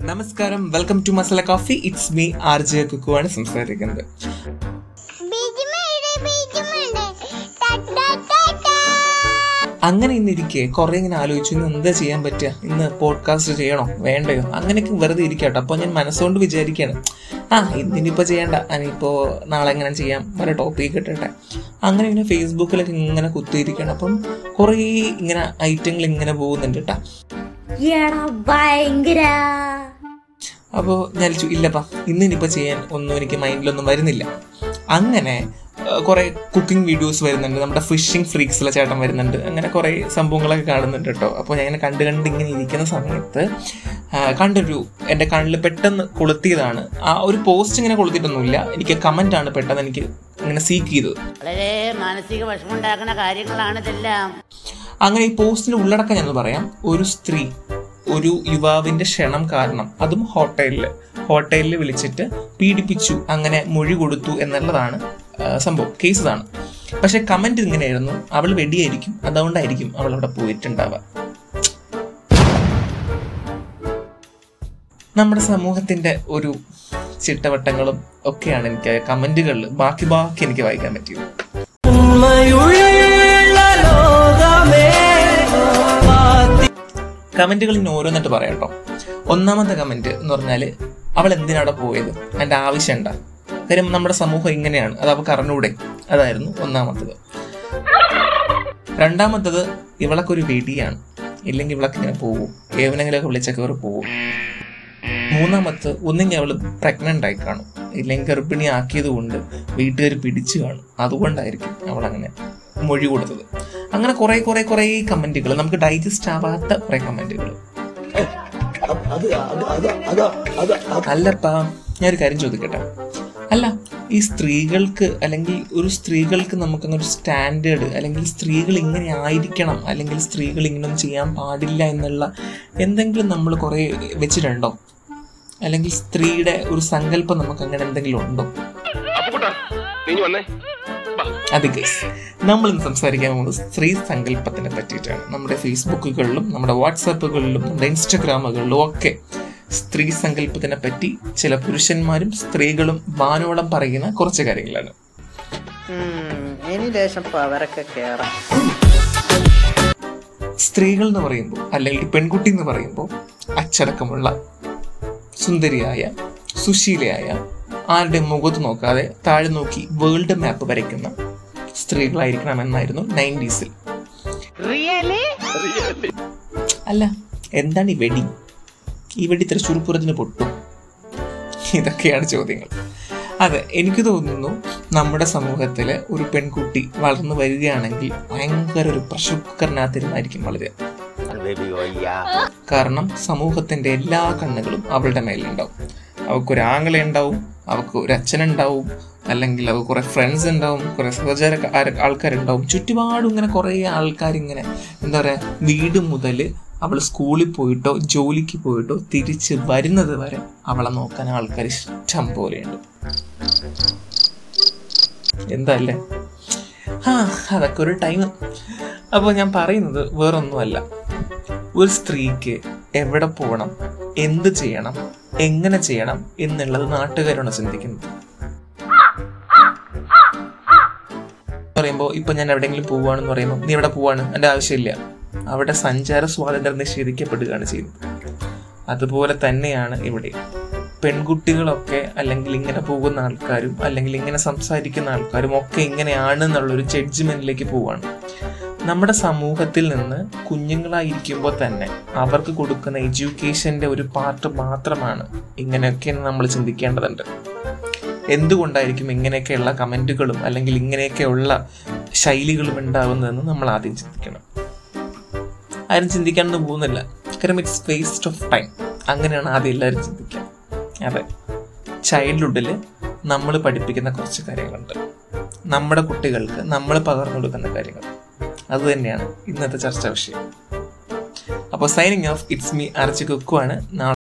നമസ്കാരം. Welcome to masala coffee it's me R J കുക്കുവാണ് സംസാരിക്കുന്നത്. അങ്ങനെ ഇന്നിരിക്കെ കുറേ ഇങ്ങനെ ആലോചിച്ചു ഇന്ന് എന്താ ചെയ്യാൻ പറ്റുക ഇന്ന് പോഡ്കാസ്റ്റ് ചെയ്യണോ? വേണ്ടയോ? അങ്ങനെയൊക്കെ വെറുതെ ഇരിക്കട്ടോ. അപ്പോൾ ഞാൻ മനസ്സുകൊണ്ട് വിചാരിക്കുകയാണ് ആ ഇന്നിനിപ്പോൾ ചെയ്യണ്ട. ഇനിയിപ്പോൾ നാളെ എങ്ങനെ ചെയ്യാം? വല്ല ടോപ്പിക് കിട്ടട്ടെ അങ്ങനെ ഇങ്ങനെ ഫേസ്ബുക്കിലൊക്കെ ഇങ്ങനെ കുത്തിയിരിക്കണം. അപ്പം കുറേ ഇങ്ങനെ ഐറ്റങ്ങൾ ഇങ്ങനെ പോകുന്നുണ്ട് കേട്ടോ ഭയങ്കര? അപ്പോൾ ഞാൻ വിചാരിച്ചു ഇല്ലപ്പാ ഇന്ന് ഇനിയിപ്പോൾ ചെയ്യാൻ ഒന്നും എനിക്ക് മൈൻഡിലൊന്നും വരുന്നില്ല. അങ്ങനെ കുറേ കുക്കിംഗ് വീഡിയോസ് വരുന്നുണ്ട് നമ്മുടെ ഫിഷിംഗ് ഫ്രീക്സിലെ ചേട്ടൻ വരുന്നുണ്ട് അങ്ങനെ കുറേ സംഭവങ്ങളൊക്കെ കാണുന്നുണ്ട് കേട്ടോ. അപ്പോൾ ഞാൻ ഇങ്ങനെ കണ്ട് കണ്ട് ഇങ്ങനെ ഇരിക്കുന്ന സമയത്ത് കണ്ടൊരു എന്റെ കണ്ണിൽ പെട്ടെന്ന് കൊളുത്തിയതാണ്. ആ ഒരു പോസ്റ്റ് ഇങ്ങനെ കൊളുത്തിയിട്ടൊന്നുമില്ല എനിക്ക് കമന്റാണ് പെട്ടെന്ന് എനിക്ക് ഇങ്ങനെ സീക്ക് ചെയ്തത്. വളരെ മാനസിക വിഷമമുണ്ടാക്കുന്ന കാര്യങ്ങളാണ് ഇതെല്ലാം. അങ്ങനെ ഈ പോസ്റ്റിന്റെ ഉള്ളടക്കം ഞാൻ പറയാം. ഒരു സ്ത്രീ ഒരു യുവാവിന്റെ ക്ഷണം കാരണം അതും ഹോട്ടലിൽ ഹോട്ടലിൽ വിളിച്ചിട്ട് പീഡിപ്പിച്ചു അങ്ങനെ മൊഴി കൊടുത്തു എന്നുള്ളതാണ് സംഭവം കേസ് ഇതാണ് പക്ഷെ കമന്റ് ഇങ്ങനെയായിരുന്നു അവൾ വെടിയായിരിക്കും അതുകൊണ്ടായിരിക്കും അവൾ അവിടെ പോയിട്ടുണ്ടാവുക. നമ്മുടെ സമൂഹത്തിന്റെ ഒരു ചിട്ടവട്ടങ്ങളും ഒക്കെയാണ് എനിക്ക് കമന്റുകളിൽ ബാക്കി ബാക്കി എനിക്ക് വായിക്കാൻ പറ്റിയത്. കമന്റുകൾ നിന്ന് ഓരോന്നിട്ട് പറയാം കേട്ടോ. ഒന്നാമത്തെ കമന്റ് എന്ന് പറഞ്ഞാൽ അവൾ എന്തിനാണ് പോയത്? അതിന്റെ ആവശ്യം എന്താ? കാര്യം നമ്മുടെ സമൂഹം ഇങ്ങനെയാണ്. അത് അവൾക്ക് അറിഞ്ഞൂടെ? അതായിരുന്നു ഒന്നാമത്തത്. രണ്ടാമത്തത് ഇവളൊക്കെ ഒരു വെടിയാണ്. ഇല്ലെങ്കിൽ ഇവളൊക്കെ ഇങ്ങനെ പോകും ഏവനെങ്കിലൊക്കെ വിളിച്ചൊക്കെ അവർ പോകും മൂന്നാമത്ത് ഒന്നെങ്കിൽ അവൾ പ്രഗ്നന്റ് ആയി കാണും. ഇല്ലെങ്കിൽ ഗർഭിണി ആക്കിയത് കൊണ്ട് വീട്ടുകാർ പിടിച്ചു കാണും. അതുകൊണ്ടായിരിക്കും അവൾ അങ്ങനെ മൊഴി കൊടുത്തത്. അങ്ങനെ കുറെ കുറെ കുറെ കമന്റുകൾ നമുക്ക് ഡൈജസ്റ്റ് ആവാത്ത കുറെ കമന്റുകൾ അല്ലപ്പാ ഒരു കാര്യം ചോദിക്കട്ടെ? അല്ല ഈ സ്ത്രീകൾക്ക് അല്ലെങ്കിൽ ഒരു സ്ത്രീകൾക്ക് നമുക്കങ്ങനെ ഒരു സ്റ്റാൻഡേർഡ് അല്ലെങ്കിൽ സ്ത്രീകൾ ഇങ്ങനെ ആയിരിക്കണം അല്ലെങ്കിൽ സ്ത്രീകൾ ഇങ്ങനൊന്നും ചെയ്യാൻ പാടില്ല എന്നുള്ള എന്തെങ്കിലും നമ്മൾ കുറെ വെച്ചിട്ടുണ്ടോ? അല്ലെങ്കിൽ സ്ത്രീയുടെ ഒരു സങ്കല്പം നമുക്ക് അങ്ങനെ എന്തെങ്കിലും ഉണ്ടോ? നീ വന്നേ. അത് ഗൈസ് നമ്മൾ ഇന്ന് സംസാരിക്കാൻ പോകുന്നത് സ്ത്രീ സങ്കല്പത്തിനെ പറ്റിയിട്ടാണ്. നമ്മുടെ ഫേസ്ബുക്കുകളിലും നമ്മുടെ വാട്സാപ്പുകളിലും നമ്മുടെ ഇൻസ്റ്റഗ്രാമുകളിലും ഒക്കെ സ്ത്രീ സങ്കല്പത്തിനെ പറ്റി ചില പുരുഷന്മാരും സ്ത്രീകളും വാനോളം പറയുന്ന കുറച്ച് കാര്യങ്ങളാണ്. സ്ത്രീകൾ എന്ന് പറയുമ്പോൾ അല്ലെങ്കിൽ പെൺകുട്ടി എന്ന് പറയുമ്പോൾ അച്ചടക്കമുള്ള സുന്ദരിയായ സുശീലയായ ആരുടെ മുഖത്ത് നോക്കാതെ താഴെ നോക്കി വേൾഡ് മാപ്പ് വരയ്ക്കുന്ന സ്ത്രീകളായിരിക്കണം എന്നായിരുന്നു നയന്റീസിൽ അല്ല എന്താണ് ഈ വെടി? ഈ വെടി തൃശ്ശൂർ പൂരത്തിന് പൊട്ടും. ഇതൊക്കെയാണ് ചോദ്യങ്ങൾ. അതെ എനിക്ക് തോന്നുന്നു നമ്മുടെ സമൂഹത്തിൽ ഒരു പെൺകുട്ടി വളർന്നു വരികയാണെങ്കിൽ ഭയങ്കര ഒരു പ്രഷർ കുക്കറിനകത്തിരുന്നായിരിക്കും വളരെ കാരണം സമൂഹത്തിന്റെ എല്ലാ കണ്ണുകളും അവളുടെ മേലുണ്ടാവും അവൾക്കൊരു ആങ്ങളെ ഉണ്ടാവും. അവൾക്ക് ഒരു അച്ഛനുണ്ടാവും അല്ലെങ്കിൽ അവൾക്ക് കുറെ ഫ്രണ്ട്സ് ഉണ്ടാവും കുറെ സഹചാര ആൾക്കാരുണ്ടാവും. ചുറ്റുപാടും ഇങ്ങനെ കുറെ ആൾക്കാർ ഇങ്ങനെ എന്താ പറയാ വീട് മുതൽ അവൾ സ്കൂളിൽ പോയിട്ടോ ജോലിക്ക് പോയിട്ടോ തിരിച്ച് വരുന്നത് വരെ അവളെ നോക്കാൻ ആൾക്കാർ ഇഷ്ടം പോലെയുണ്ട്. എന്തല്ലേ ആ അതൊക്കെ ഒരു ടൈം അപ്പോൾ ഞാൻ പറയുന്നത് വേറൊന്നുമല്ല. ഒരു സ്ത്രീക്ക് എവിടെ പോകണം എന്ത് ചെയ്യണം എങ്ങനെ ചെയ്യണം എന്നുള്ളത് നാട്ടുകാരാണ് ചിന്തിക്കുന്നത് പറയുമ്പോൾ ഇപ്പൊ ഞാൻ എവിടെയെങ്കിലും പോവുകയാണെന്ന് പറയുമ്പോൾ നീ എവിടെ പോവാണ്? എന്റെ ആവശ്യമില്ല. അവിടെ സഞ്ചാര സ്വാതന്ത്ര്യം നിഷേധിക്കപ്പെടുകയാണ് ചെയ്യുന്നത്. അതുപോലെ തന്നെയാണ് ഇവിടെ. പെൺകുട്ടികളൊക്കെ അല്ലെങ്കിൽ ഇങ്ങനെ പോകുന്ന ആൾക്കാരും അല്ലെങ്കിൽ ഇങ്ങനെ സംസാരിക്കുന്ന ആൾക്കാരും ഒക്കെ ഇങ്ങനെയാണ് എന്നുള്ളൊരു ജഡ്ജ്മെന്റിലേക്ക് പോവാണ്. നമ്മുടെ സമൂഹത്തിൽ നിന്ന് കുഞ്ഞുങ്ങളായിരിക്കുമ്പോൾ തന്നെ അവർക്ക് കൊടുക്കുന്ന എഡ്യൂക്കേഷന്റെ ഒരു പാർട്ട് മാത്രമാണ് ഇങ്ങനെയൊക്കെ നമ്മൾ ചിന്തിക്കേണ്ടതുണ്ട്. എന്തുകൊണ്ടായിരിക്കും ഇങ്ങനെയൊക്കെയുള്ള കമന്റുകളും അല്ലെങ്കിൽ ഇങ്ങനെയൊക്കെയുള്ള ശൈലികളും ഉണ്ടാകുന്നതെന്ന് നമ്മൾ ആദ്യം ചിന്തിക്കണം. ആരും ചിന്തിക്കാനൊന്നും പോകുന്നില്ല. കാരണം ഇറ്റ്സ് വേസ്റ്റ് ഓഫ് ടൈം അങ്ങനെയാണ് ആദ്യം എല്ലാവരും ചിന്തിക്കുക. അതെ. ചൈൽഡ്ഹുഡിൽ നമ്മൾ പഠിപ്പിക്കുന്ന കുറച്ച് കാര്യങ്ങളുണ്ട്. നമ്മുടെ കുട്ടികൾക്ക് നമ്മൾ പകർന്നു കൊടുക്കുന്ന കാര്യങ്ങൾ. അത് തന്നെയാണ് ഇന്നത്തെ ചർച്ചാ വിഷയം. അപ്പോൾ signing off it's me R J കുക്കുവാണ്. നാളെ